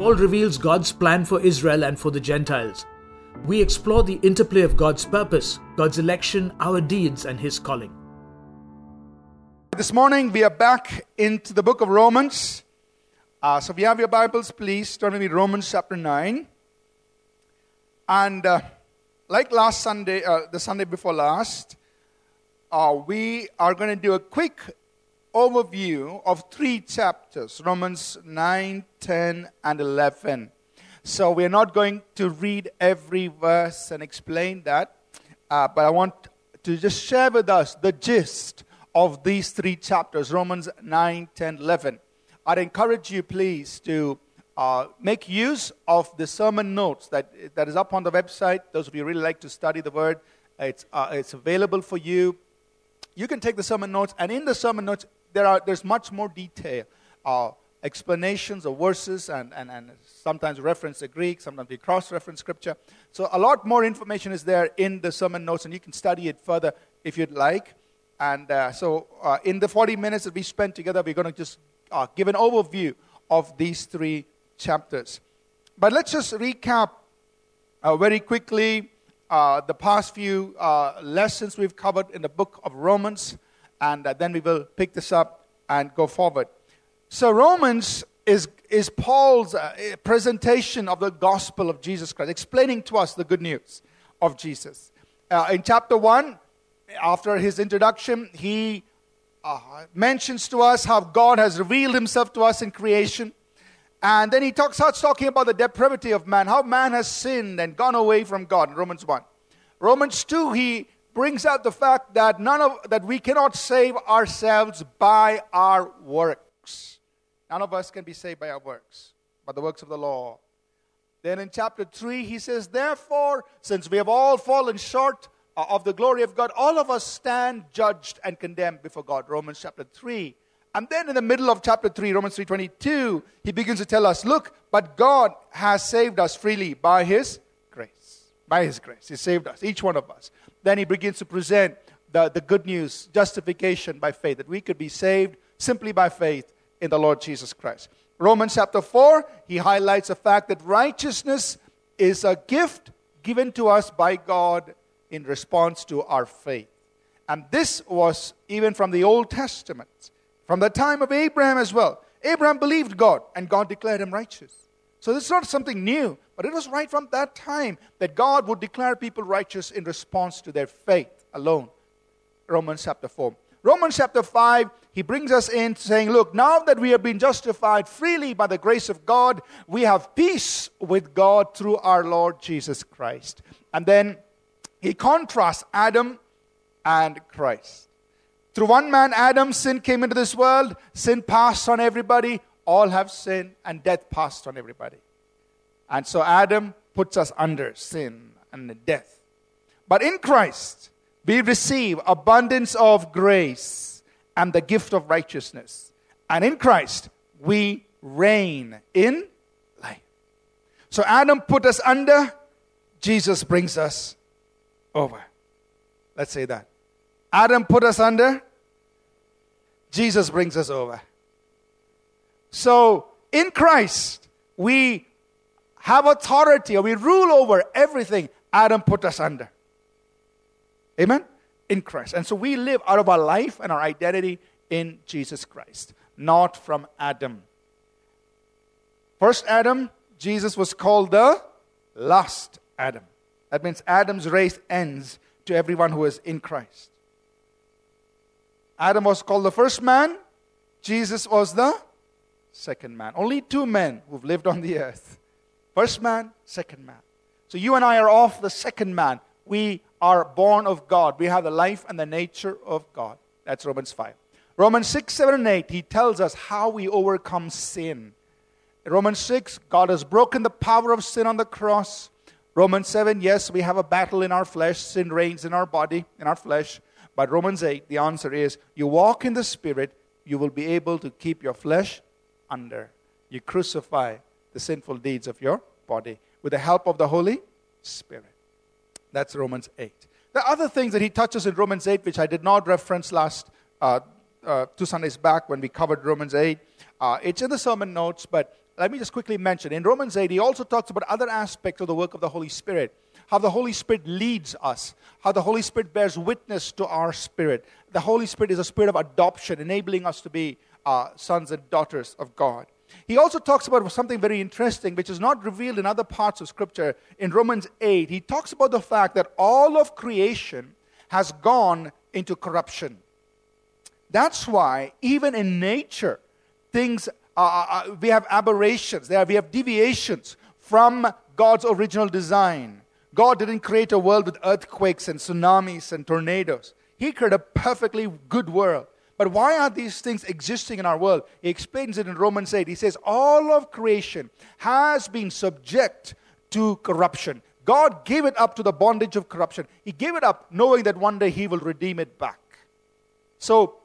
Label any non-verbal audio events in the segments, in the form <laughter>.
Paul reveals God's plan for Israel and for the Gentiles. We explore the interplay of God's purpose, God's election, our deeds, and His calling. This morning we are back into the book of Romans. Uh, so if you have your Bibles, please turn with me Romans chapter 9. And uh, like last Sunday, uh, the Sunday before last, uh, we are going to do a quick overview of three chapters Romans 9, 10, and 11. So we're not going to read every verse and explain that, uh, but I want to just share with us the gist of these three chapters Romans 9, 10, 11. I'd encourage you, please, to uh, make use of the sermon notes that, that is up on the website. Those of you really like to study the word, it's, uh, it's available for you. You can take the sermon notes, and in the sermon notes, there are, there's much more detail. Uh, explanations of verses and, and, and sometimes reference the Greek, sometimes we cross reference scripture. So, a lot more information is there in the sermon notes, and you can study it further if you'd like. And uh, so, uh, in the 40 minutes that we spent together, we're going to just uh, give an overview of these three chapters. But let's just recap uh, very quickly uh, the past few lessons we've covered in the book of Romans, and uh, then we will pick this up and go forward. So, Romans is, is Paul's uh, eh, presentation of the gospel of Jesus Christ, explaining to us the good news of Jesus. Uh, in chapter 1, after his introduction, he uh, mentions to us how God has revealed himself to us in creation. And then he talks, starts talking about the depravity of man, how man has sinned and gone away from God in Romans 1. Romans 2, he brings out the fact that none of that we cannot save ourselves by our works. None of us can be saved by our works, by the works of the law. Then in chapter 3, he says, Therefore, since we have all fallen short uh, of the glory of God, all of us stand judged and condemned before God. Romans chapter 3. And then in the middle of chapter 3, Romans 3:22, he begins to tell us, look, but God has saved us freely by his grace. By his grace. He saved us, each one of us. Then he begins to present the, the good news, justification by faith, that we could be saved simply by faith in the Lord Jesus Christ. Romans chapter 4, he highlights the fact that righteousness is a gift given to us by God in response to our faith. And this was even from the Old Testament, from the time of Abraham as well. Abraham believed God, and God declared him righteous. So this is not something new, but it was right from that time that God would declare people righteous in response to their faith alone. Romans chapter 4. Romans chapter 5, he brings us in saying, Look, now that we have been justified freely by the grace of God, we have peace with God through our Lord Jesus Christ. And then he contrasts Adam and Christ. Through one man, Adam, sin came into this world, sin passed on everybody, all have sinned, and death passed on everybody. And so Adam puts us under sin and death. But in Christ, we receive abundance of grace and the gift of righteousness. And in Christ, we reign in life. So Adam put us under, Jesus brings us over. Let's say that. Adam put us under, Jesus brings us over. So in Christ, we have authority or we rule over everything Adam put us under. Amen? In Christ. And so we live out of our life and our identity in Jesus Christ, not from Adam. First Adam, Jesus was called the last Adam. That means Adam's race ends to everyone who is in Christ. Adam was called the first man, Jesus was the second man. Only two men who've lived on the earth first man, second man. So you and I are off the second man. We are born of God. We have the life and the nature of God. That's Romans 5. Romans 6, 7, and 8, he tells us how we overcome sin. In Romans 6, God has broken the power of sin on the cross. Romans 7, yes, we have a battle in our flesh. Sin reigns in our body, in our flesh. But Romans 8, the answer is you walk in the Spirit, you will be able to keep your flesh under. You crucify the sinful deeds of your body with the help of the Holy Spirit. That's Romans 8. The other things that he touches in Romans 8, which I did not reference last uh, uh, two Sundays back when we covered Romans 8, uh, it's in the sermon notes, but let me just quickly mention in Romans 8, he also talks about other aspects of the work of the Holy Spirit. How the Holy Spirit leads us, how the Holy Spirit bears witness to our spirit. The Holy Spirit is a spirit of adoption, enabling us to be uh, sons and daughters of God. He also talks about something very interesting, which is not revealed in other parts of Scripture. In Romans 8, he talks about the fact that all of creation has gone into corruption. That's why, even in nature, things uh, we have aberrations, there we have deviations from God's original design. God didn't create a world with earthquakes and tsunamis and tornadoes. He created a perfectly good world. But why are these things existing in our world? He explains it in Romans 8. He says, All of creation has been subject to corruption. God gave it up to the bondage of corruption. He gave it up knowing that one day He will redeem it back. So,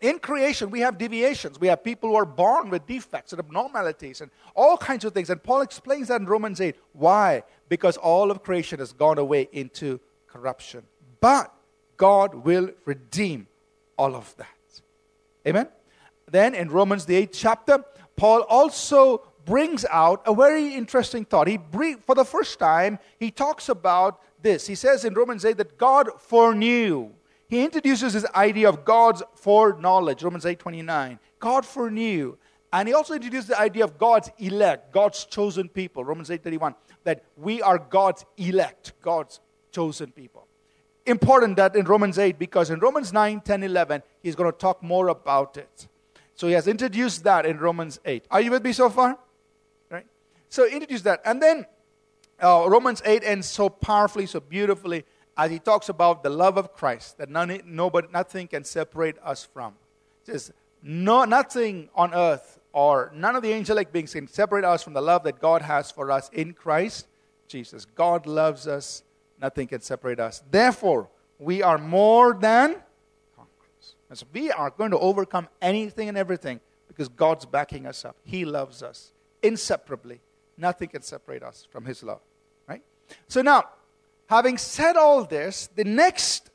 in creation, we have deviations. We have people who are born with defects and abnormalities and all kinds of things. And Paul explains that in Romans 8. Why? Because all of creation has gone away into corruption. But God will redeem all of that. Amen? Then in Romans, the 8th chapter, Paul also brings out a very interesting thought. He for the first time, he talks about this. He says in Romans 8 that God foreknew he introduces this idea of God's foreknowledge, Romans 8 29. God foreknew. And he also introduces the idea of God's elect, God's chosen people, Romans 8 31, that we are God's elect, God's chosen people. Important that in Romans 8, because in Romans 9, 10, 11, he's going to talk more about it. So he has introduced that in Romans 8. Are you with me so far? Right? So introduce that. And then uh, Romans 8 ends so powerfully, so beautifully as he talks about the love of Christ that none, nobody, nothing can separate us from. It says, no, nothing on earth or none of the angelic beings can separate us from the love that God has for us in Christ Jesus. God loves us, nothing can separate us. Therefore, we are more than conquerors. And so we are going to overcome anything and everything because God's backing us up. He loves us inseparably. Nothing can separate us from His love. Right? So now, Having said all this, the next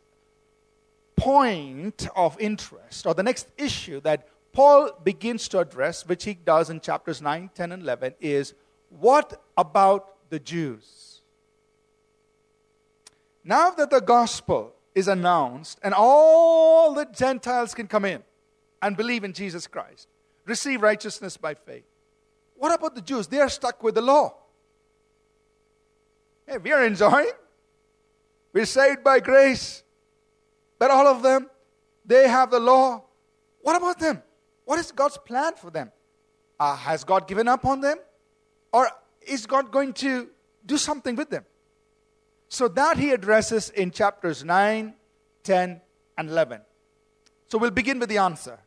point of interest, or the next issue that Paul begins to address, which he does in chapters 9, 10, and 11, is what about the Jews? Now that the gospel is announced and all the Gentiles can come in and believe in Jesus Christ, receive righteousness by faith, what about the Jews? They are stuck with the law. Hey, we are enjoying we're saved by grace. But all of them, they have the law. What about them? What is God's plan for them? Uh, has God given up on them? Or is God going to do something with them? So that he addresses in chapters 9, 10, and 11. So we'll begin with the answer.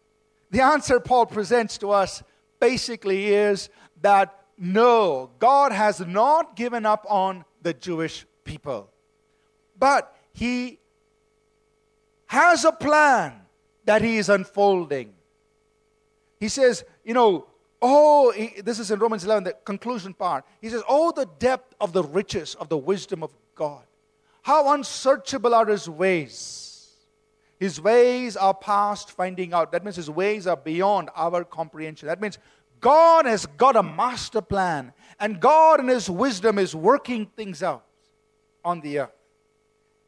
The answer Paul presents to us basically is that no, God has not given up on the Jewish people. But he has a plan that he is unfolding. He says, you know, oh, he, this is in Romans 11, the conclusion part. He says, oh, the depth of the riches of the wisdom of God. How unsearchable are his ways. His ways are past finding out. That means his ways are beyond our comprehension. That means God has got a master plan, and God in his wisdom is working things out on the earth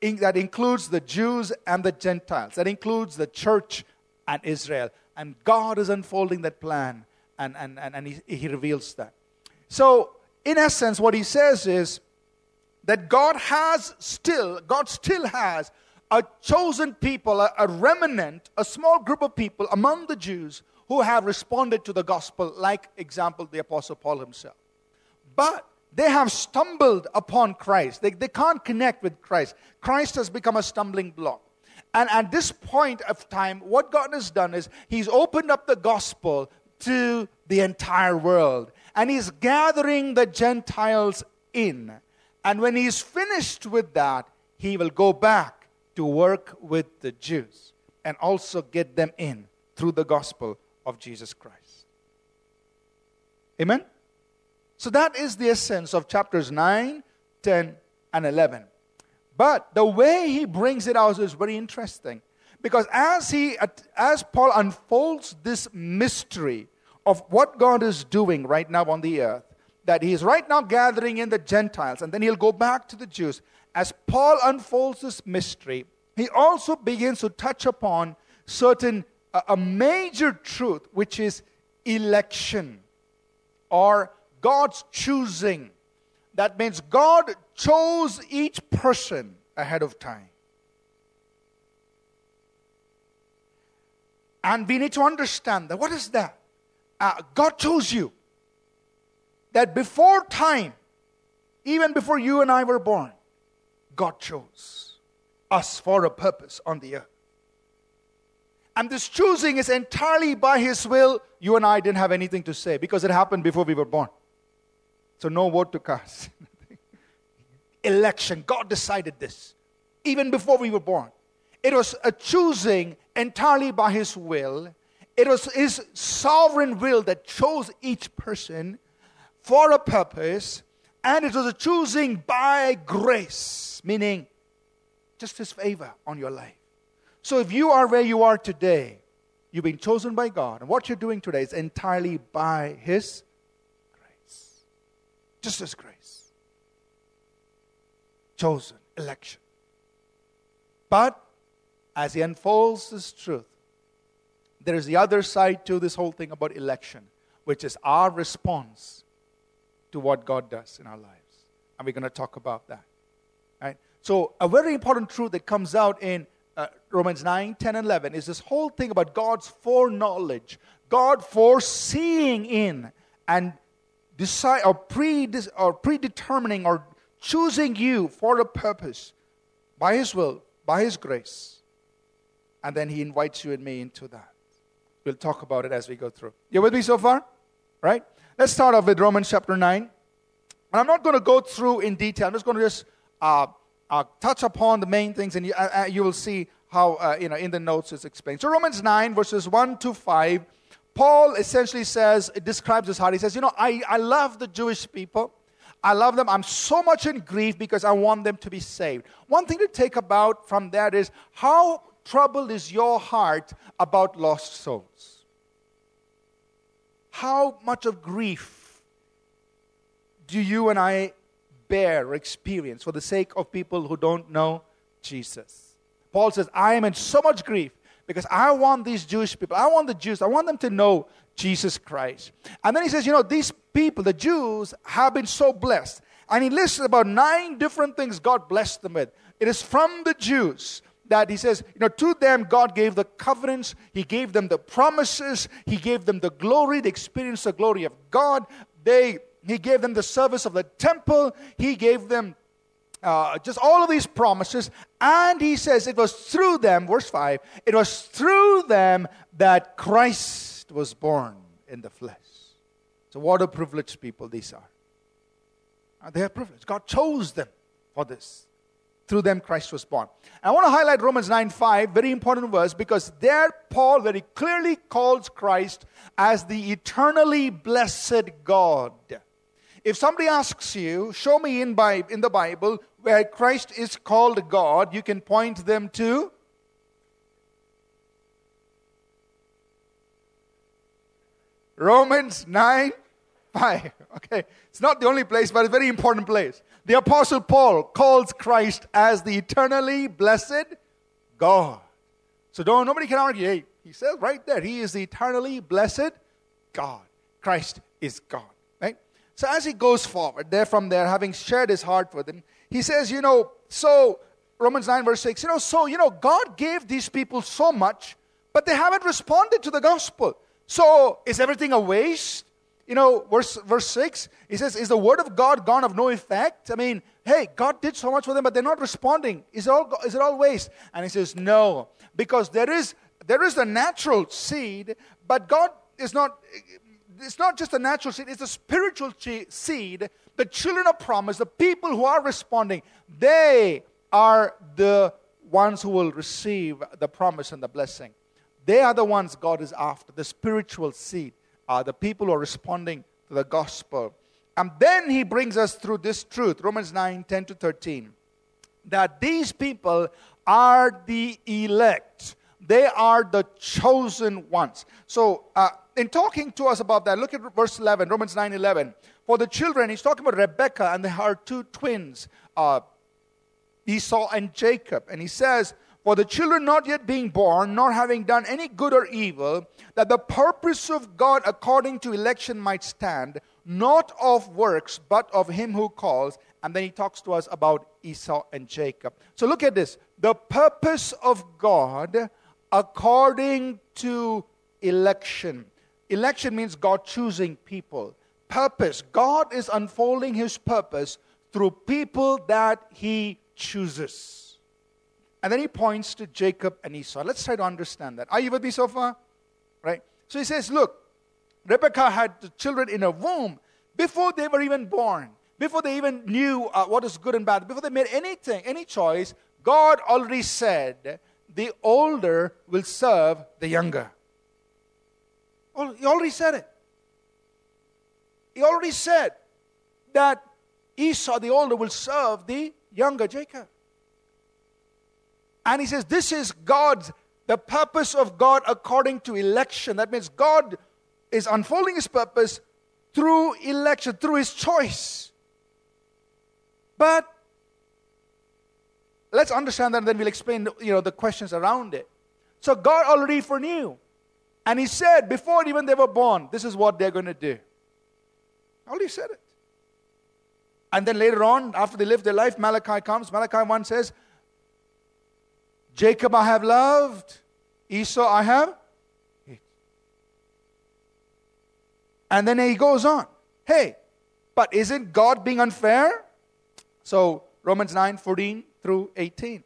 that includes the Jews and the Gentiles, that includes the church and Israel. And God is unfolding that plan, and, and, and, and he, he reveals that. So, in essence, what he says is that God has still, God still has a chosen people, a, a remnant, a small group of people among the Jews who have responded to the gospel, like example the Apostle Paul himself. But they have stumbled upon Christ. They, they can't connect with Christ. Christ has become a stumbling block. And at this point of time, what God has done is He's opened up the gospel to the entire world. And He's gathering the Gentiles in. And when He's finished with that, He will go back to work with the Jews and also get them in through the gospel of Jesus Christ. Amen? So that is the essence of chapters 9, 10, and 11. But the way he brings it out is very interesting. Because as, he, as Paul unfolds this mystery of what God is doing right now on the earth. That He is right now gathering in the Gentiles, and then He'll go back to the Jews. As Paul unfolds this mystery, he also begins to touch upon certain a, a major truth, which is election or God's choosing. That means God chose each person ahead of time. And we need to understand that. What is that? Uh, God chose you. That before time, even before you and I were born, God chose us for a purpose on the earth. And this choosing is entirely by His will. You and I didn't have anything to say because it happened before we were born. So, no vote to cast. <laughs> Election. God decided this even before we were born. It was a choosing entirely by His will. It was His sovereign will that chose each person for a purpose, and it was a choosing by grace, meaning just His favor on your life. So if you are where you are today, you've been chosen by God, and what you're doing today is entirely by His grace. Just His grace. Chosen, election. But as He unfolds this truth, there is the other side to this whole thing about election, which is our response to what God does in our lives. And we're going to talk about that. Right? So, a very important truth that comes out in uh, Romans 9, 10, and 11 is this whole thing about God's foreknowledge, God foreseeing in and decide or, pre, or predetermining or choosing you for a purpose by His will, by His grace. And then He invites you and me into that. We'll talk about it as we go through. You with me so far? Right? Let's start off with Romans chapter 9. And I'm not going to go through in detail. I'm just going to just uh, uh, touch upon the main things, and you, uh, uh you will see how, uh, you know, in the notes it's explained. So, Romans 9, verses 1 to 5, Paul essentially says, it describes his heart. He says, You know, I, I love the Jewish people. I love them. I'm so much in grief because I want them to be saved. One thing to take about from that is how troubled is your heart about lost souls? How much of grief do you and I bear or experience for the sake of people who don't know Jesus. Paul says, I am in so much grief because I want these Jewish people, I want the Jews, I want them to know Jesus Christ. And then he says, you know, these people, the Jews, have been so blessed. And he lists about nine different things God blessed them with. It is from the Jews that he says, you know, to them God gave the covenants, he gave them the promises, he gave them the glory, the experience the glory of God. They he gave them the service of the temple. He gave them uh, just all of these promises. And he says it was through them, verse 5, it was through them that Christ was born in the flesh. So, what a privileged people these are. Uh, they are privileged. God chose them for this. Through them, Christ was born. I want to highlight Romans 9 5, very important verse, because there Paul very clearly calls Christ as the eternally blessed God. If somebody asks you, show me in, by, in the Bible where Christ is called God, you can point them to Romans 9 5. <laughs> Okay, it's not the only place, but a very important place. The Apostle Paul calls Christ as the eternally blessed God. So don't nobody can argue. Hey, he says right there, he is the eternally blessed God. Christ is God. Right? So as he goes forward, there from there, having shared his heart with him, he says, you know, so Romans 9, verse 6, you know, so, you know, God gave these people so much, but they haven't responded to the gospel. So is everything a waste? You know, verse, verse 6, he says, Is the word of God gone of no effect? I mean, hey, God did so much for them, but they're not responding. Is it all, is it all waste? And he says, No, because there is, there is a natural seed, but God is not, it's not just a natural seed, it's a spiritual seed. The children of promise, the people who are responding, they are the ones who will receive the promise and the blessing. They are the ones God is after. The spiritual seed are the people who are responding to the gospel. And then he brings us through this truth, Romans 9 10 to 13, that these people are the elect. They are the chosen ones. So, uh, in talking to us about that, look at verse 11, Romans 9 11. For the children, he's talking about Rebecca and her two twins, uh, Esau and Jacob. And he says, For the children not yet being born, nor having done any good or evil, that the purpose of God according to election might stand, not of works, but of him who calls. And then he talks to us about Esau and Jacob. So look at this. The purpose of God according to election. Election means God choosing people. Purpose. God is unfolding his purpose through people that he chooses. And then he points to Jacob and Esau. Let's try to understand that. Are you with me so far? Right? So he says, Look, Rebecca had the children in her womb before they were even born, before they even knew uh, what is good and bad, before they made anything, any choice. God already said, The older will serve the younger. He already said it. He already said that Esau, the older, will serve the younger Jacob. And he says, This is God's, the purpose of God according to election. That means God is unfolding his purpose through election, through his choice. But let's understand that and then we'll explain you know, the questions around it. So God already foreknew. And he said, before even they were born, this is what they're going to do. Already said it. And then later on, after they live their life, Malachi comes. Malachi 1 says, Jacob I have loved, Esau I have. And then he goes on. Hey, but isn't God being unfair? So, Romans 9 14 through 18.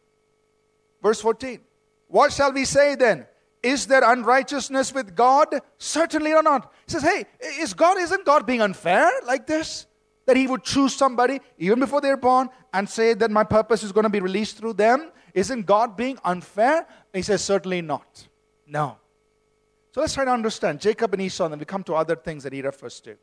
Verse 14. What shall we say then? Is there unrighteousness with God? Certainly or not. He says, hey, is God, isn't God being unfair like this? That he would choose somebody even before they're born and say that my purpose is going to be released through them? Isn't God being unfair? He says, certainly not. No. So let's try to understand Jacob and Esau, and then we come to other things that he refers to.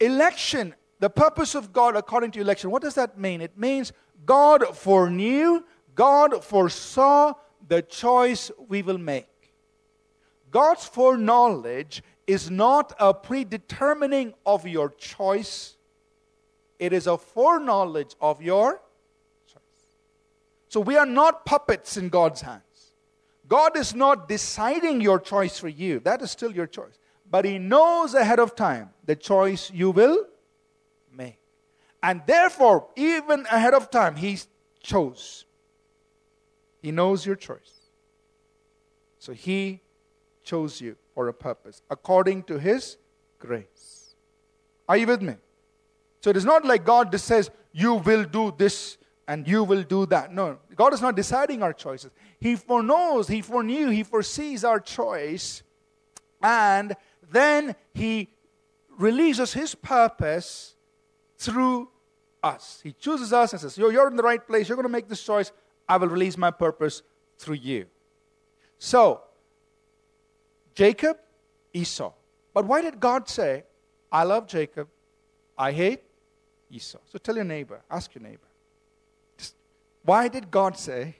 Election, the purpose of God according to election, what does that mean? It means God foreknew, God foresaw the choice we will make. God's foreknowledge is not a predetermining of your choice, it is a foreknowledge of your. So we are not puppets in God's hands. God is not deciding your choice for you, that is still your choice. But He knows ahead of time the choice you will make. And therefore, even ahead of time, He chose. He knows your choice. So He chose you for a purpose according to His grace. Are you with me? So it is not like God just says, You will do this and you will do that. No, God is not deciding our choices. He foreknows, He foreknew, He foresees our choice, and then He releases His purpose through us. He chooses us and says, Yo, You're in the right place, you're going to make this choice. I will release my purpose through you. So, Jacob, Esau. But why did God say, I love Jacob, I hate Esau? So tell your neighbor, ask your neighbor. Why did God say,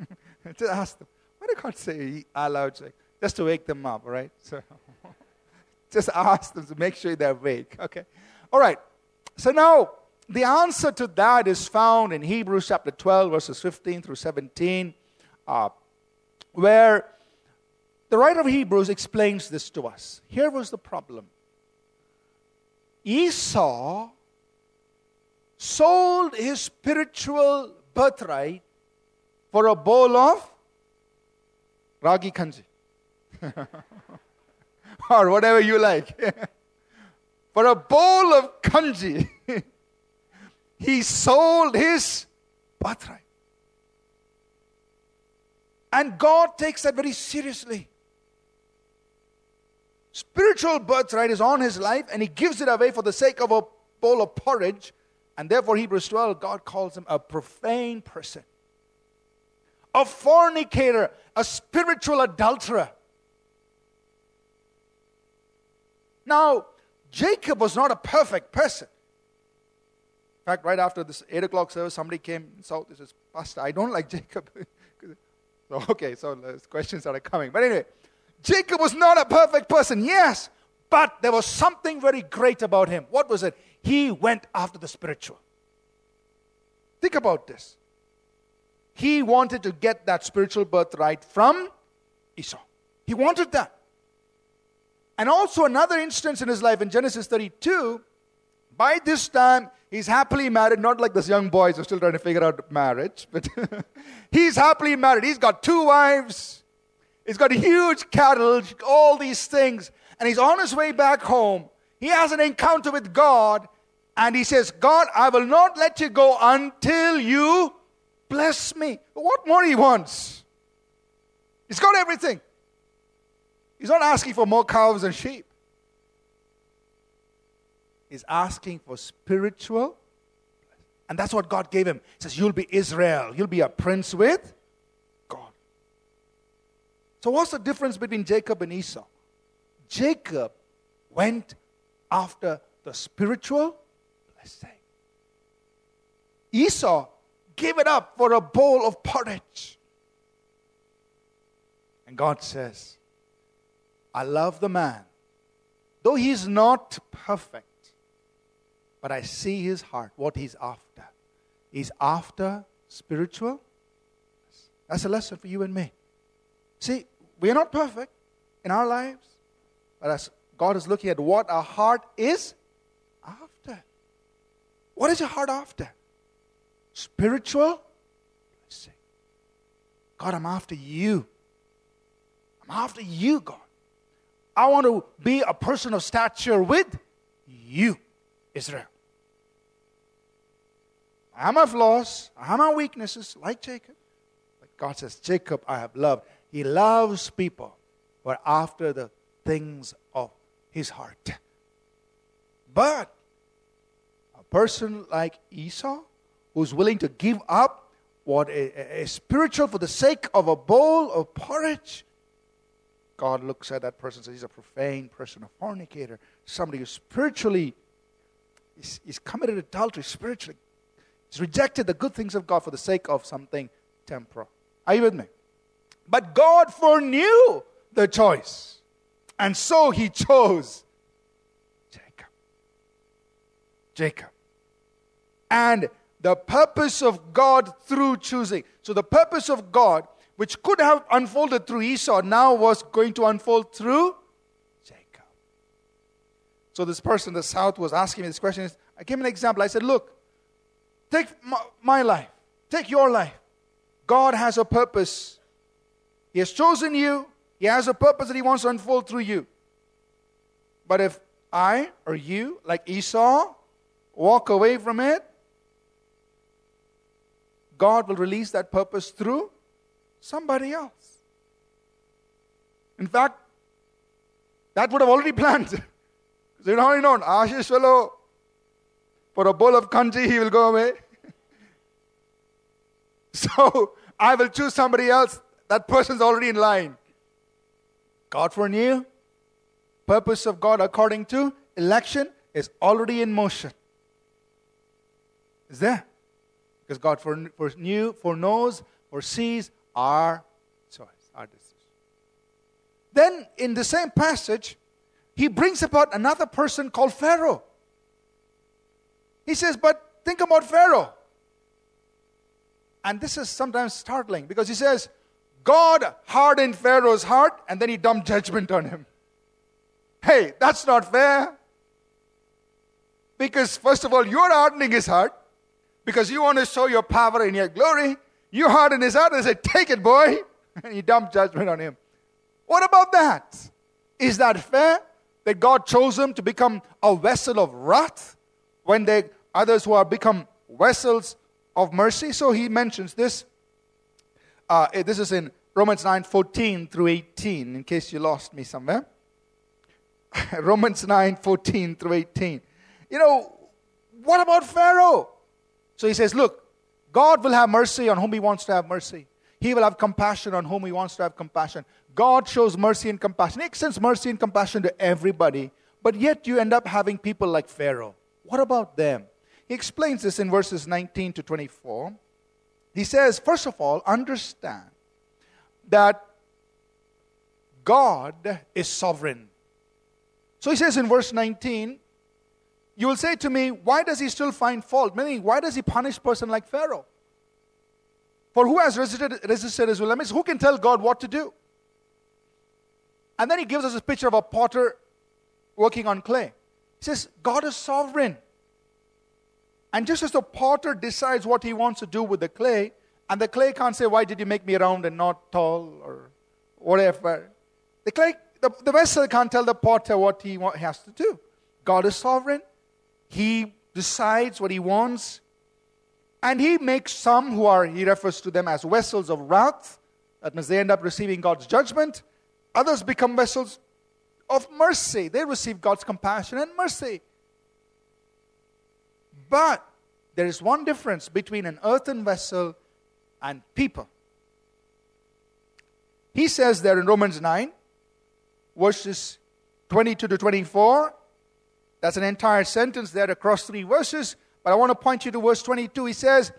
<laughs> just ask them, why did God say, love Just to wake them up, right? So, <laughs> just ask them to make sure they're awake, okay? All right. So now, the answer to that is found in Hebrews chapter 12, verses 15 through 17, uh, where the writer of Hebrews explains this to us. Here was the problem Esau sold his spiritual birthright for a bowl of ragi kanji. <laughs> or whatever you like. <laughs> for a bowl of kanji. <laughs> He sold his birthright. And God takes that very seriously. Spiritual birthright is on his life, and he gives it away for the sake of a bowl of porridge. And therefore, Hebrews 12, God calls him a profane person, a fornicator, a spiritual adulterer. Now, Jacob was not a perfect person. In fact, right after this 8 o'clock service, somebody came south. This is Pastor, I don't like Jacob. <laughs> so, okay, so questions are coming. But anyway, Jacob was not a perfect person, yes, but there was something very great about him. What was it? He went after the spiritual. Think about this. He wanted to get that spiritual birthright from Esau. He wanted that. And also, another instance in his life in Genesis 32, by this time, he's happily married, not like those young boys who are still trying to figure out marriage, but <laughs> he's happily married. He's got two wives, he's got huge cattle, all these things, and he's on his way back home. He has an encounter with God, and he says, God, I will not let you go until you bless me. What more he wants? He's got everything. He's not asking for more cows and sheep. He's asking for spiritual. And that's what God gave him. He says, You'll be Israel. You'll be a prince with God. So, what's the difference between Jacob and Esau? Jacob went after the spiritual blessing. Esau gave it up for a bowl of porridge. And God says, I love the man, though he's not perfect, but I see his heart, what he's after. He's after spiritual. That's a lesson for you and me. See, we are not perfect in our lives, but as God is looking at what our heart is. What is your heart after? Spiritual blessing. God, I'm after you. I'm after you, God. I want to be a person of stature with you, Israel. I have my flaws, I have my weaknesses, like Jacob. But God says, Jacob, I have loved. He loves people who are after the things of his heart. But person like Esau, who's willing to give up what is spiritual for the sake of a bowl of porridge, God looks at that person and says he's a profane person, a fornicator, somebody who spiritually he's, he's committed adultery spiritually. He's rejected the good things of God for the sake of something temporal. Are you with me? But God foreknew the choice. And so he chose Jacob. Jacob. And the purpose of God through choosing. So the purpose of God which could have unfolded through Esau, now was going to unfold through Jacob. So this person in the south was asking me this question. I gave an example. I said, Look, take my, my life, take your life. God has a purpose. He has chosen you, He has a purpose that He wants to unfold through you. But if I or you, like Esau, walk away from it, God will release that purpose through somebody else. In fact, that would have already <laughs> planned. They'd already known, Ashish fellow, for a bowl of kanji, he will go away. <laughs> so I will choose somebody else. That person's already in line. God for foreknew. Purpose of God according to election is already in motion. Is there? Because God foreknew, foreknows, foresees our choice, our decision. Then, in the same passage, he brings about another person called Pharaoh. He says, But think about Pharaoh. And this is sometimes startling because he says, God hardened Pharaoh's heart and then he dumped judgment on him. Hey, that's not fair. Because, first of all, you're hardening his heart because you want to show your power and your glory. You harden his heart and say, Take it, boy. <laughs> And you dump judgment on him. What about that? Is that fair? That God chose him to become a vessel of wrath when they others who are become vessels of mercy? So he mentions this. Uh, this is in Romans 9 14 through 18, in case you lost me somewhere. <laughs> Romans 9 14 through 18. You know, what about Pharaoh? So he says, Look, God will have mercy on whom He wants to have mercy. He will have compassion on whom He wants to have compassion. God shows mercy and compassion. He extends mercy and compassion to everybody, but yet you end up having people like Pharaoh. What about them? He explains this in verses 19 to 24. He says, first of all, understand that God is sovereign. So he says in verse 19, you will say to me, why does he still find fault? Meaning, why does he punish a person like Pharaoh? For who has resisted, resisted his will? Who can tell God what to do? And then he gives us a picture of a potter working on clay. He says, God is sovereign. And just as the potter decides what he wants to do with the clay, and the clay can't say, Why did you make me round and not tall or whatever? The clay, the, the vessel can't tell the potter what he has to do. God is sovereign. He decides what he wants. And he makes some who are, he refers to them as vessels of wrath. That means they end up receiving God's judgment. Others become vessels of mercy. They receive God's compassion and mercy. But there is one difference between an earthen vessel and people. He says there in Romans 9, verses 22 to 24, that's an entire sentence there across three verses. But I want to point you to verse 22. He says,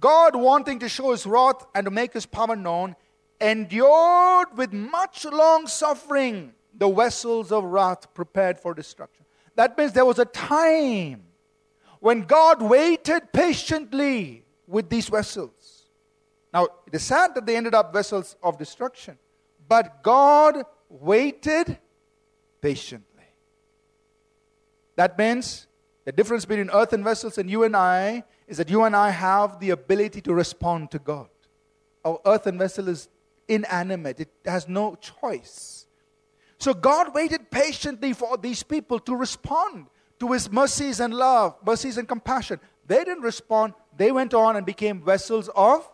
God, wanting to show his wrath and to make his power known, endured with much long suffering the vessels of wrath prepared for destruction. That means there was a time when God waited patiently with these vessels. Now, it is sad that they ended up vessels of destruction, but God waited patiently. That means the difference between earthen vessels and you and I is that you and I have the ability to respond to God. Our earthen vessel is inanimate, it has no choice. So God waited patiently for these people to respond to his mercies and love, mercies and compassion. They didn't respond, they went on and became vessels of.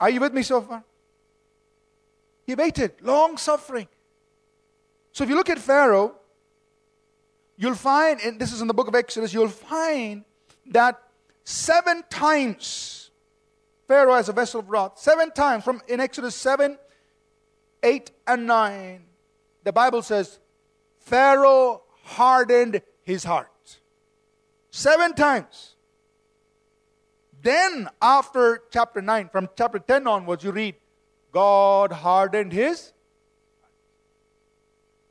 Are you with me so far? He waited, long suffering. So if you look at Pharaoh, you'll find, and this is in the book of Exodus, you'll find that seven times Pharaoh as a vessel of wrath, seven times from in Exodus 7, 8, and 9, the Bible says, Pharaoh hardened his heart. Seven times. Then, after chapter 9, from chapter 10 onwards, you read, God hardened his.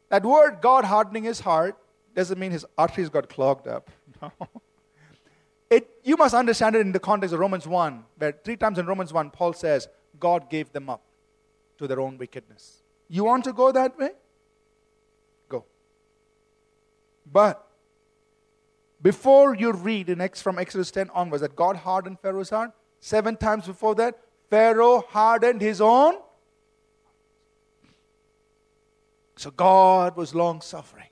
That word, God hardening his heart, doesn't mean his arteries got clogged up. <laughs> No. It, you must understand it in the context of Romans 1, where three times in Romans 1, Paul says, God gave them up to their own wickedness. You want to go that way? Go. But before you read in Ex, from Exodus 10 onwards that God hardened Pharaoh's heart, seven times before that, Pharaoh hardened his own. So God was long suffering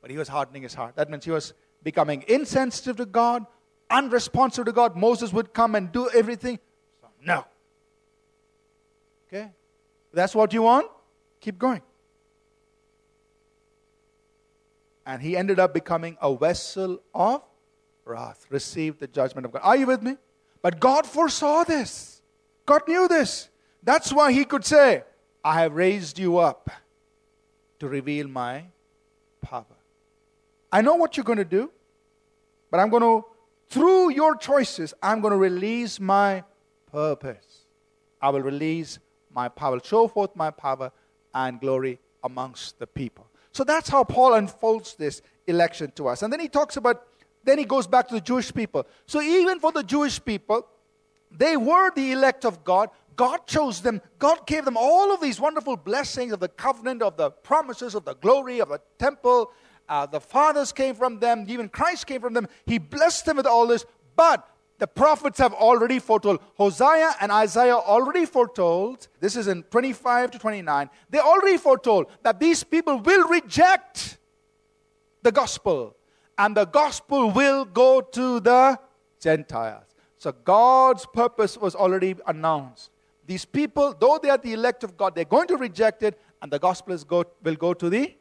but he was hardening his heart. That means he was becoming insensitive to God, unresponsive to God. Moses would come and do everything. So, no. Okay? That's what you want? Keep going. And he ended up becoming a vessel of wrath, received the judgment of God. Are you with me? But God foresaw this. God knew this. That's why he could say, I have raised you up to reveal my power. I know what you're going to do, but I'm going to, through your choices, I'm going to release my purpose. I will release my power, will show forth my power and glory amongst the people. So that's how Paul unfolds this election to us. And then he talks about, then he goes back to the Jewish people. So even for the Jewish people, they were the elect of God. God chose them. God gave them all of these wonderful blessings of the covenant, of the promises, of the glory, of the temple, uh, the fathers came from them, even Christ came from them. He blessed them with all this, but the prophets have already foretold. Hosea and Isaiah already foretold. This is in 25 to 29. They already foretold that these people will reject the gospel, and the gospel will go to the Gentiles. So God's purpose was already announced. These people, though they are the elect of God, they're going to reject it, and the gospel go, will go to the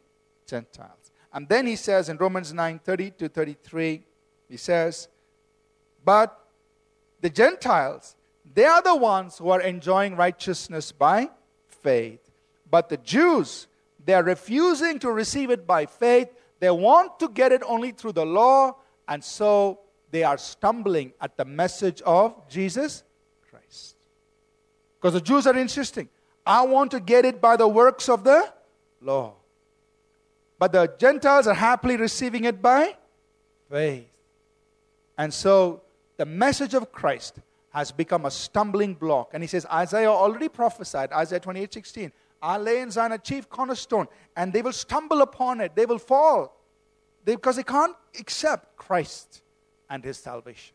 Gentiles. And then he says in Romans 9 30 to 33, he says, But the Gentiles, they are the ones who are enjoying righteousness by faith. But the Jews, they are refusing to receive it by faith. They want to get it only through the law, and so they are stumbling at the message of Jesus Christ. Because the Jews are insisting, I want to get it by the works of the law. But the Gentiles are happily receiving it by faith. And so the message of Christ has become a stumbling block. And he says, Isaiah already prophesied, Isaiah 28 16, I lay in Zion a chief cornerstone, and they will stumble upon it, they will fall, they, because they can't accept Christ and his salvation.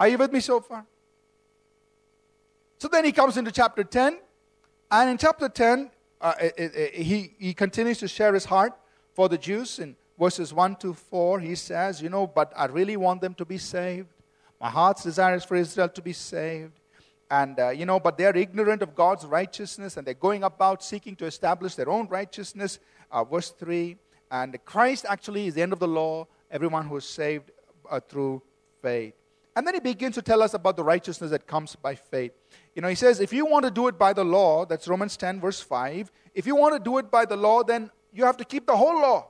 Are you with me so far? So then he comes into chapter 10, and in chapter 10, uh, he, he continues to share his heart for the Jews. In verses 1 to 4, he says, You know, but I really want them to be saved. My heart's desire is for Israel to be saved. And, uh, you know, but they're ignorant of God's righteousness and they're going about seeking to establish their own righteousness. Uh, verse 3. And Christ actually is the end of the law, everyone who is saved uh, through faith. And then he begins to tell us about the righteousness that comes by faith. You know, he says, if you want to do it by the law, that's Romans 10, verse 5, if you want to do it by the law, then you have to keep the whole law.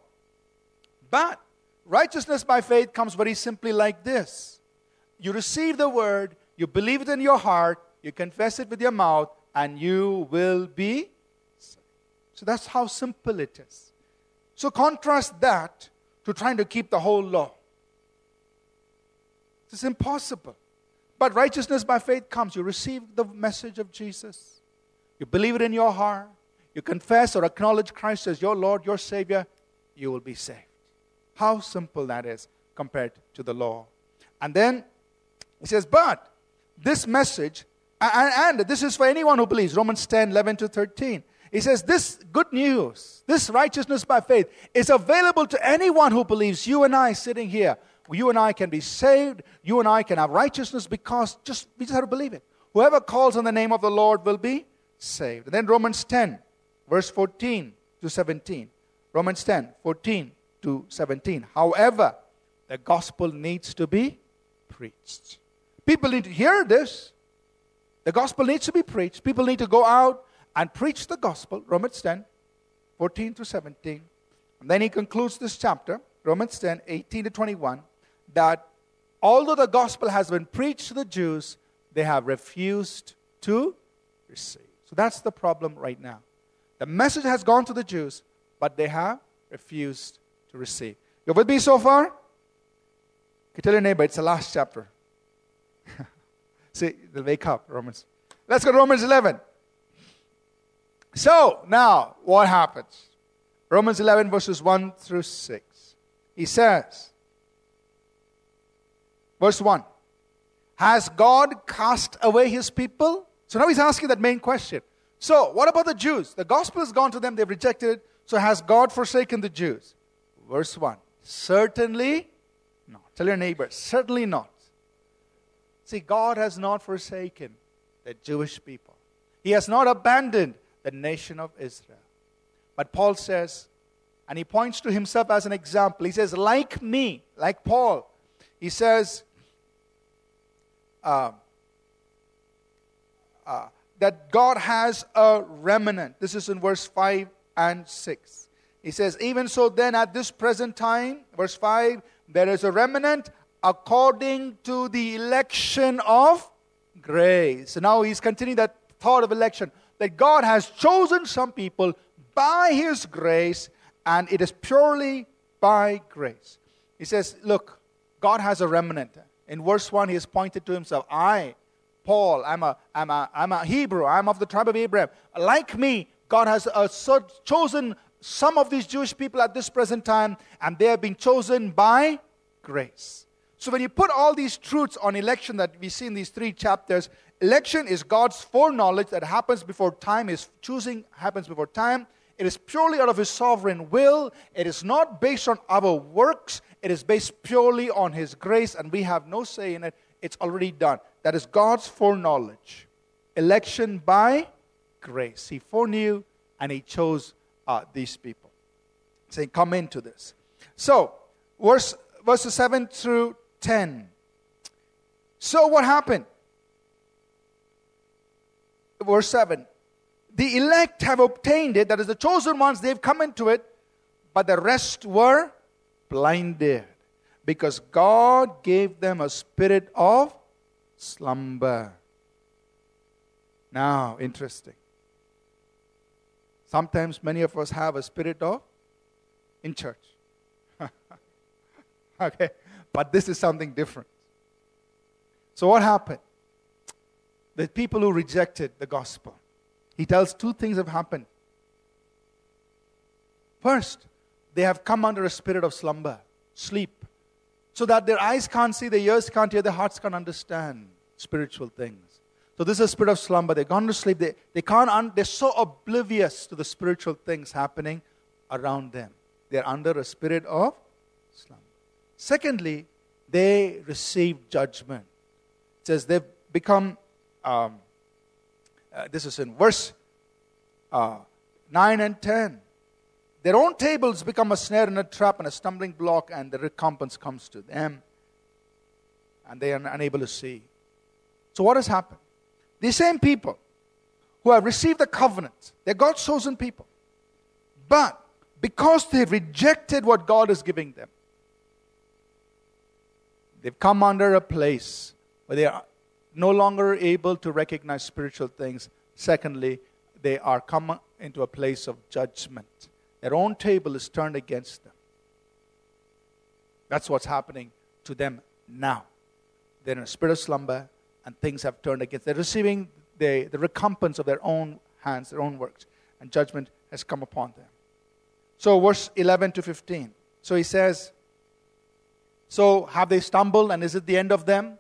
But righteousness by faith comes very simply like this you receive the word, you believe it in your heart, you confess it with your mouth, and you will be saved. So that's how simple it is. So contrast that to trying to keep the whole law. It's impossible. But righteousness by faith comes. You receive the message of Jesus, you believe it in your heart, you confess or acknowledge Christ as your Lord, your Savior, you will be saved. How simple that is compared to the law. And then he says, But this message, and, this is for anyone who believes, Romans 10 11 to 13. He says, This good news, this righteousness by faith, is available to anyone who believes. You and I sitting here, you and I can be saved. You and I can have righteousness because just we just have to believe it. Whoever calls on the name of the Lord will be saved. And then Romans 10, verse 14 to 17. Romans 10, 14 to 17. However, the gospel needs to be preached. People need to hear this. The gospel needs to be preached. People need to go out and preach the gospel. Romans 10, 14 to 17. And then he concludes this chapter, Romans 10, 18 to 21, that although the gospel has been preached to the Jews, they have refused to receive. So that's the problem right now. The message has gone to the Jews, but they have refused to receive. You with me so far? You tell your neighbor it's the last chapter. <laughs> See, they'll wake up, Romans. Let's go to Romans 11. So, now, what happens? Romans 11, verses 1 through 6. He says, verse 1 Has God cast away his people? So now he's asking that main question. So, what about the Jews? The gospel has gone to them, they've rejected it. So, has God forsaken the Jews? Verse 1 Certainly not. Tell your neighbor, certainly not. See, God has not forsaken the Jewish people, He has not abandoned the nation of Israel. But Paul says, and he points to himself as an example. He says, like me, like Paul, he says uh, uh, that God has a remnant. This is in verse 5 and 6. He says, Even so, then, at this present time, verse 5, there is a remnant according to the election of grace. So now he's continuing that thought of election that God has chosen some people by his grace, and it is purely by grace. He says, Look, God has a remnant. In verse 1, he has pointed to himself I, Paul, I'm a, I'm a, I'm a Hebrew, I'm of the tribe of Abraham. Like me, God has uh, chosen some of these Jewish people at this present time, and they have been chosen by grace. So when you put all these truths on election that we see in these three chapters, election is God's foreknowledge that happens before time. is choosing happens before time. It is purely out of His sovereign will. It is not based on our works. It is based purely on His grace, and we have no say in it. It's already done. That is God's foreknowledge. Election by grace. He foreknew and He chose uh, these people. Saying, Come into this. So, verse, verses 7 through 10. So what happened? Verse 7. The elect have obtained it, that is, the chosen ones, they've come into it, but the rest were blinded because God gave them a spirit of slumber. Now, interesting. Sometimes many of us have a spirit of in church. <laughs> okay? But this is something different. So, what happened? The people who rejected the gospel. He tells two things have happened. First, they have come under a spirit of slumber, sleep, so that their eyes can't see, their ears can't hear, their hearts can't understand spiritual things. So this is a spirit of slumber. They've gone to sleep. They, they can't un- they're so oblivious to the spiritual things happening around them. They're under a spirit of slumber. Secondly, they receive judgment. It says they've become, um, uh, this is in verse uh, 9 and 10. Their own tables become a snare and a trap and a stumbling block, and the recompense comes to them, and they are unable to see. So, what has happened? These same people who have received the covenant, they're God's chosen people. But because they've rejected what God is giving them, they've come under a place where they are no longer able to recognize spiritual things. Secondly, they are come into a place of judgment. Their own table is turned against them. That's what's happening to them now. They're in a spirit of slumber, and things have turned against. Them. They're receiving the, the recompense of their own hands, their own works, and judgment has come upon them. So, verse 11 to 15. So he says, So have they stumbled, and is it the end of them?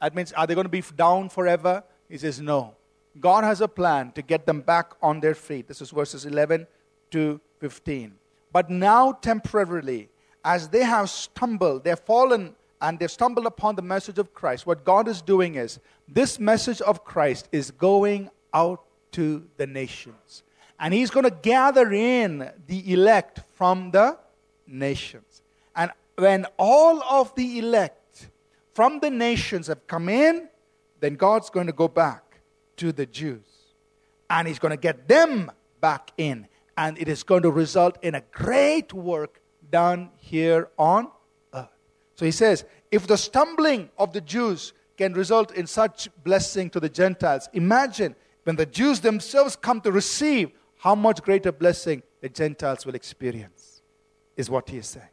That means, are they going to be down forever? He says, No. God has a plan to get them back on their feet. This is verses 11 to 15. But now, temporarily, as they have stumbled, they've fallen and they've stumbled upon the message of Christ, what God is doing is this message of Christ is going out to the nations. And He's going to gather in the elect from the nations. And when all of the elect from the nations have come in, then God's going to go back to the Jews. And He's going to get them back in. And it is going to result in a great work done here on earth. so he says, if the stumbling of the Jews can result in such blessing to the Gentiles, imagine when the Jews themselves come to receive how much greater blessing the Gentiles will experience, is what he is saying.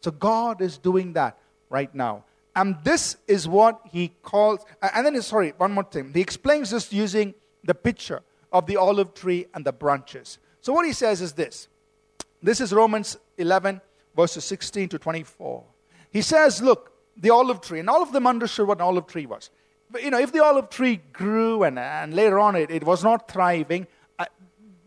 So God is doing that right now. And this is what he calls, and then, sorry, one more thing. He explains this using the picture of the olive tree and the branches. So what he says is this this is Romans 11, verses 16 to 24. He says, Look, the olive tree, and all of them understood what an olive tree was. But, you know, if the olive tree grew and, and later on it, it was not thriving, uh,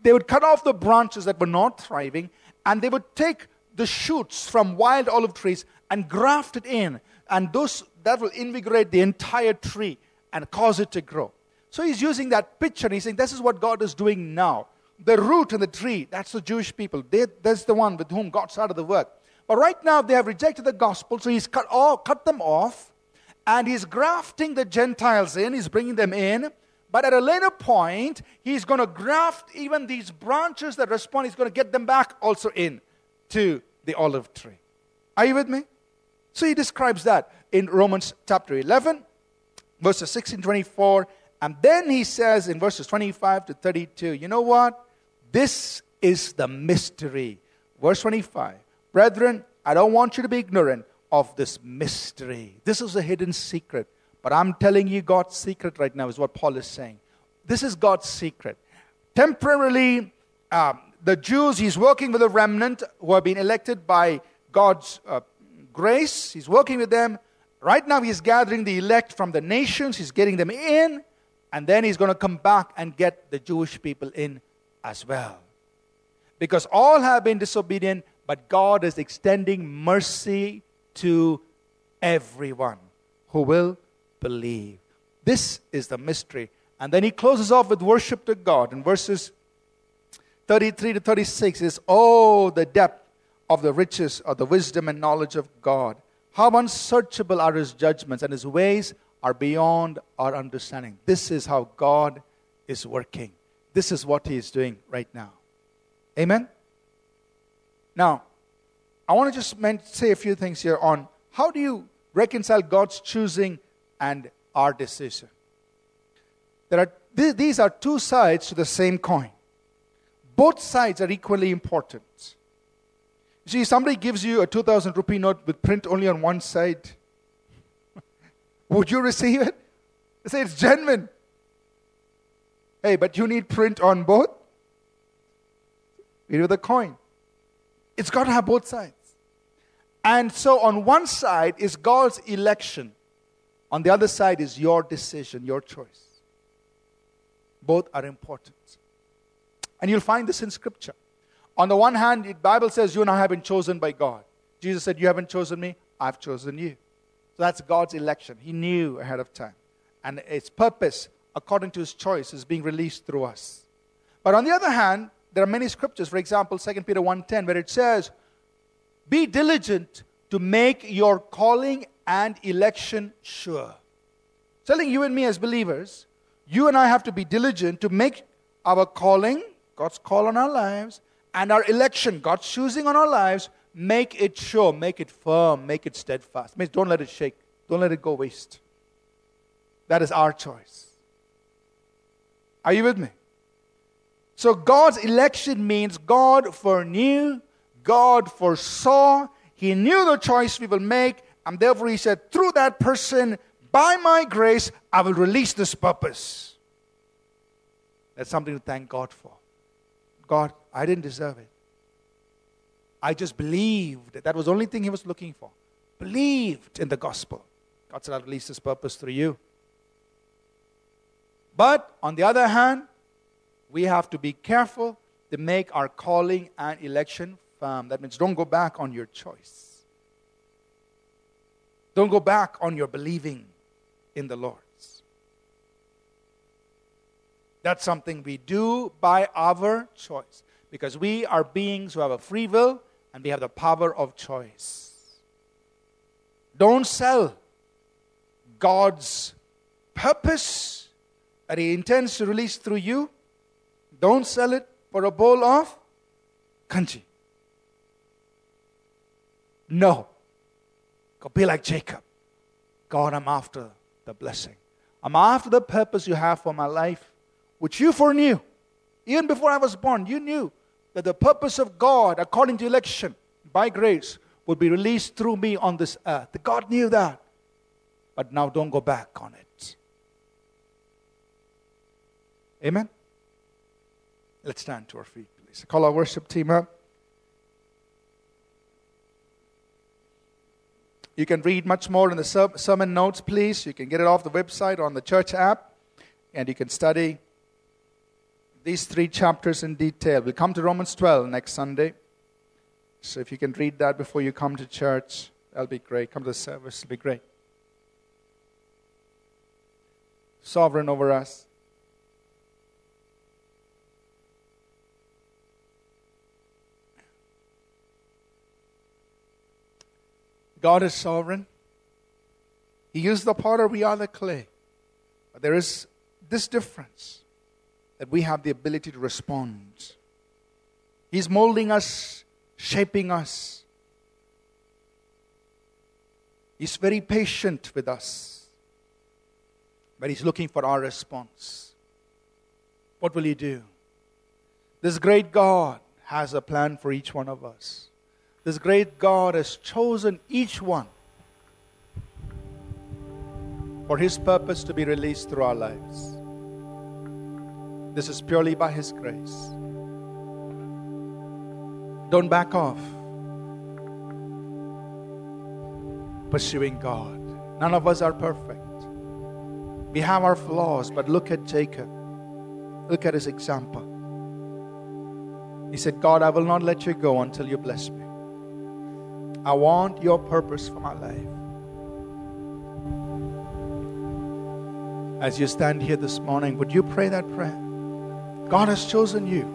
they would cut off the branches that were not thriving and they would take the shoots from wild olive trees and graft it in. And those, that will invigorate the entire tree and cause it to grow. So he's using that picture and he's saying, This is what God is doing now. The root and the tree, that's the Jewish people. They, that's the one with whom God started the work. But right now they have rejected the gospel, so he's cut, all, cut them off and he's grafting the Gentiles in, he's bringing them in. But at a later point, he's going to graft even these branches that respond, he's going to get them back also in to the olive tree. Are you with me? So he describes that in Romans chapter 11, verses 16 24. And then he says in verses 25 to 32, you know what? This is the mystery. Verse 25. Brethren, I don't want you to be ignorant of this mystery. This is a hidden secret. But I'm telling you God's secret right now, is what Paul is saying. This is God's secret. Temporarily, um, the Jews, he's working with a remnant who have been elected by God's uh, grace. He's working with them. Right now, he's gathering the elect from the nations, he's getting them in, and then he's going to come back and get the Jewish people in as well. Because all have been disobedient, but God is extending mercy to everyone who will believe. This is the mystery. And then he closes off with worship to God. In verses 33 to 36 is, Oh, the depth of the riches of the wisdom and knowledge of God. How unsearchable are his judgments, and his ways are beyond our understanding. This is how God is working. This is what he is doing right now. Amen? Now, I want to just say a few things here on how do you reconcile God's choosing and our decision. There are, these are two sides to the same coin. both sides are equally important. You see, somebody gives you a 2,000 rupee note with print only on one side. <laughs> Would you receive it? They say it's genuine. Hey, but you need print on both. You know the coin. It's got to have both sides. And so on one side is God's election. On the other side is your decision, your choice. Both are important. And you'll find this in Scripture. On the one hand, the Bible says you and I have been chosen by God. Jesus said, You haven't chosen me, I've chosen you. So that's God's election. He knew ahead of time. And its purpose, according to his choice, is being released through us. But on the other hand, there are many scriptures, for example, 2 Peter 1:10, where it says, Be diligent to make your calling and election sure. Telling you and me as believers, you and I have to be diligent to make our calling, God's call on our lives, and our election, God's choosing on our lives, make it sure, make it firm, make it steadfast. Don't let it shake, don't let it go waste. That is our choice. Are you with me? So God's election means God foreknew, God foresaw, He knew the choice we will make, and therefore He said, through that person, by my grace, I will release this purpose. That's something to thank God for. God, I didn't deserve it. I just believed. That was the only thing he was looking for. Believed in the gospel. God said, I'll release this purpose through you. But on the other hand, we have to be careful to make our calling and election firm. That means don't go back on your choice. Don't go back on your believing in the Lord. That's something we do by our choice because we are beings who have a free will and we have the power of choice. Don't sell God's purpose that He intends to release through you. Don't sell it for a bowl of kanji. No. Go be like Jacob. God, I'm after the blessing. I'm after the purpose you have for my life which you foreknew. Even before I was born, you knew that the purpose of God, according to election, by grace, would be released through me on this earth. God knew that. But now don't go back on it. Amen? Let's stand to our feet, please. Call our worship team up. You can read much more in the sermon notes, please. You can get it off the website on the church app, and you can study these three chapters in detail. We'll come to Romans 12 next Sunday. So if you can read that before you come to church, that'll be great. Come to the service, it'll be great. Sovereign over us. God is sovereign. He is the potter, we are the clay. But there is this difference that we have the ability to respond. He's molding us, shaping us. He's very patient with us, but He's looking for our response. What will you do? This great God has a plan for each one of us. This great God has chosen each one for His purpose to be released through our lives. This is purely by His grace. Don't back off. Pursuing God. None of us are perfect. We have our flaws, but look at Jacob. Look at his example. He said, God, I will not let you go until you bless me. I want your purpose for my life. As you stand here this morning, would you pray that prayer? God has chosen you.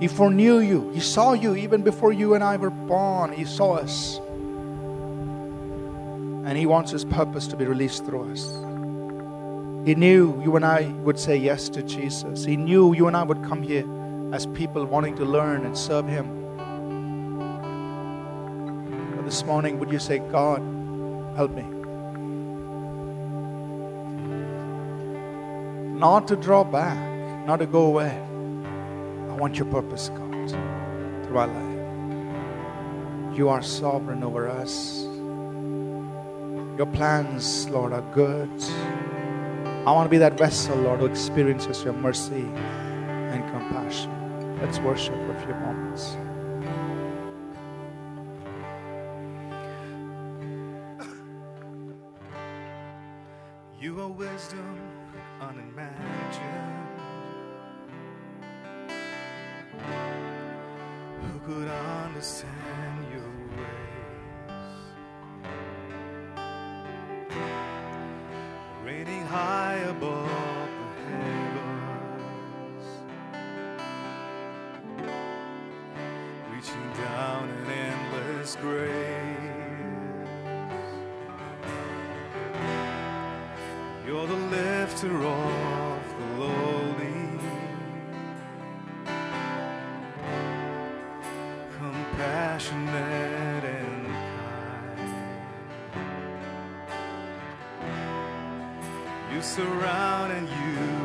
He foreknew you. He saw you even before you and I were born. He saw us. And He wants His purpose to be released through us. He knew you and I would say yes to Jesus. He knew you and I would come here as people wanting to learn and serve Him this morning, would you say, God, help me? Not to draw back, not to go away. I want your purpose, God, through our life. You are sovereign over us. Your plans, Lord, are good. I want to be that vessel, Lord, who experiences your mercy and compassion. Let's worship for a few moments. wisdom unimagined. Who could understand you? lifter of the lowly, compassionate and kind. You surround and you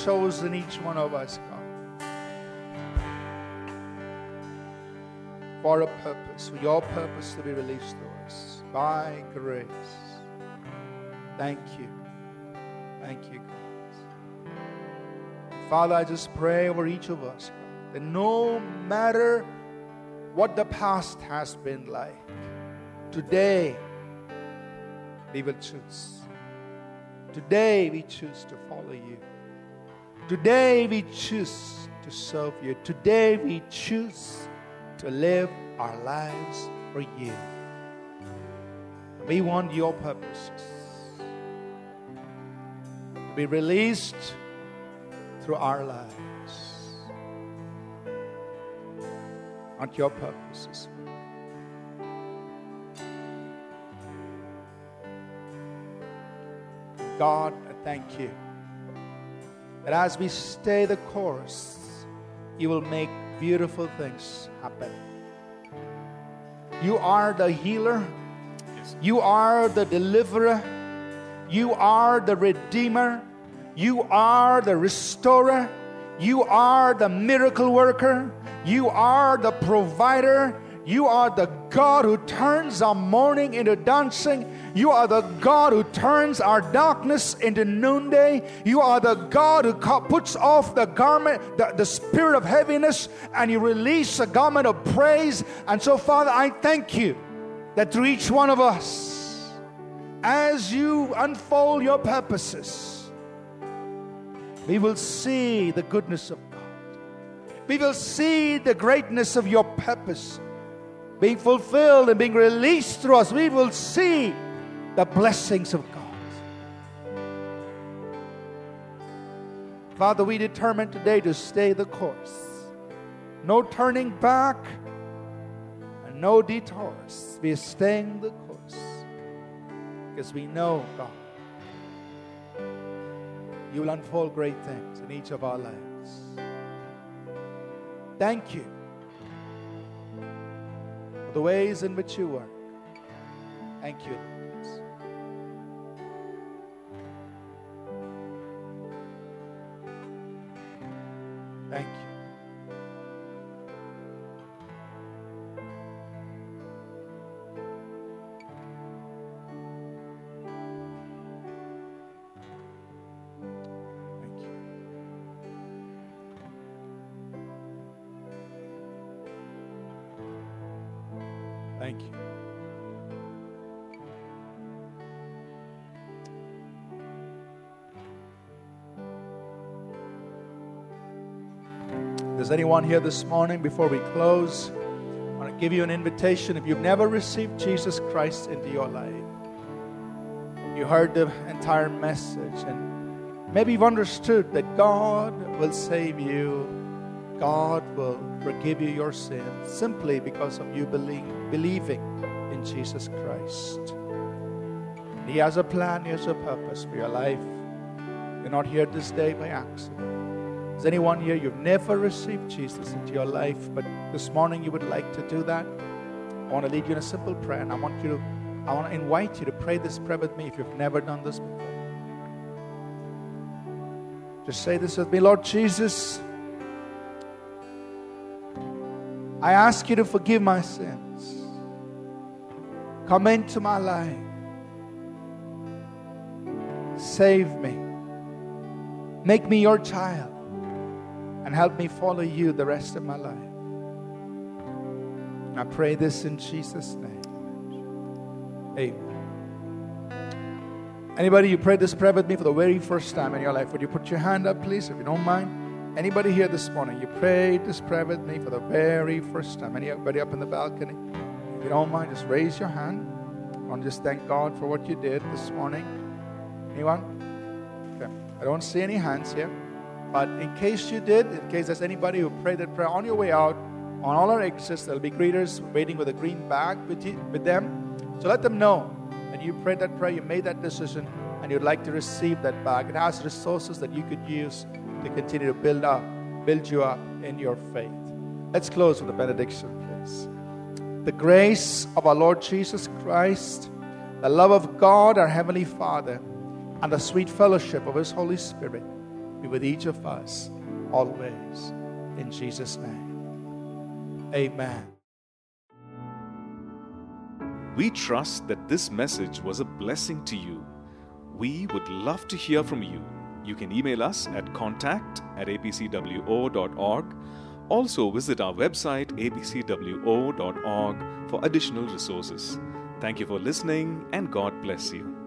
have chosen each one of us, God, for a purpose, for your purpose to be released to us by grace. Thank you. Thank you, God. Father, I just pray over each of us God, that no matter what the past has been like, today we will choose. Today we choose to follow you. Today we choose to serve you. Today we choose to live our lives for you. We want your purposes to be released through our lives. Want your purposes. God, I thank you as we stay the course, you will make beautiful things happen. You are the healer, you are the deliverer, you are the redeemer, you are the restorer, you are the miracle worker, you are the provider, you are the God who turns our mourning into dancing. You are the God who turns our darkness into noonday. You are the God who puts off the garment, the, the spirit of heaviness, and you release a garment of praise. And so, Father, I thank you that through each one of us, as you unfold your purposes, we will see the goodness of God. We will see the greatness of your purpose being fulfilled and being released through us. We will see the blessings of God. Father, we determine today to stay the course. No turning back and no detours. We are staying the course because we know, God, you will unfold great things in each of our lives. Thank you the ways in which you work. Thank you. Does anyone here this morning, before we close, I want to give you an invitation? If you've never received Jesus Christ into your life, you heard the entire message, and maybe you've understood that God will save you, God will forgive you your sins simply because of you believing in Jesus Christ. He has a plan, He has a purpose for your life. You're not here this day by accident. Is anyone here you've never received Jesus into your life, but this morning you would like to do that? I want to lead you in a simple prayer, and I want you to, I want to invite you to pray this prayer with me if you've never done this before. Just say this with me, Lord Jesus. I ask you to forgive my sins. Come into my life. Save me. Make me your child and help me follow you the rest of my life. And I pray this in Jesus' name. Amen. Anybody, you prayed this prayer with me for the very first time in your life? Would you put your hand up, please, if you don't mind? Anybody here this morning, you prayed this prayer with me for the very first time? Anybody up in the balcony? If you don't mind, just raise your hand. I want to just thank God for what you did this morning. Anyone? Okay. I don't see any hands here. But in case you did, in case there's anybody who prayed that prayer on your way out, on all our exits, there'll be greeters waiting with a green bag with, you, with them. So let them know that you prayed that prayer, you made that decision, and you'd like to receive that bag. It has resources that you could use to continue to build up, build you up in your faith. Let's close with a benediction, please. The grace of our Lord Jesus Christ, the love of God, our Heavenly Father, and the sweet fellowship of His Holy Spirit be with each of us always. In Jesus' name. Amen. We trust that this message was a blessing to you. We would love to hear from you. You can email us at contact at apcwo.org. Also, visit our website apcwo.org for additional resources. Thank you for listening, and God bless you.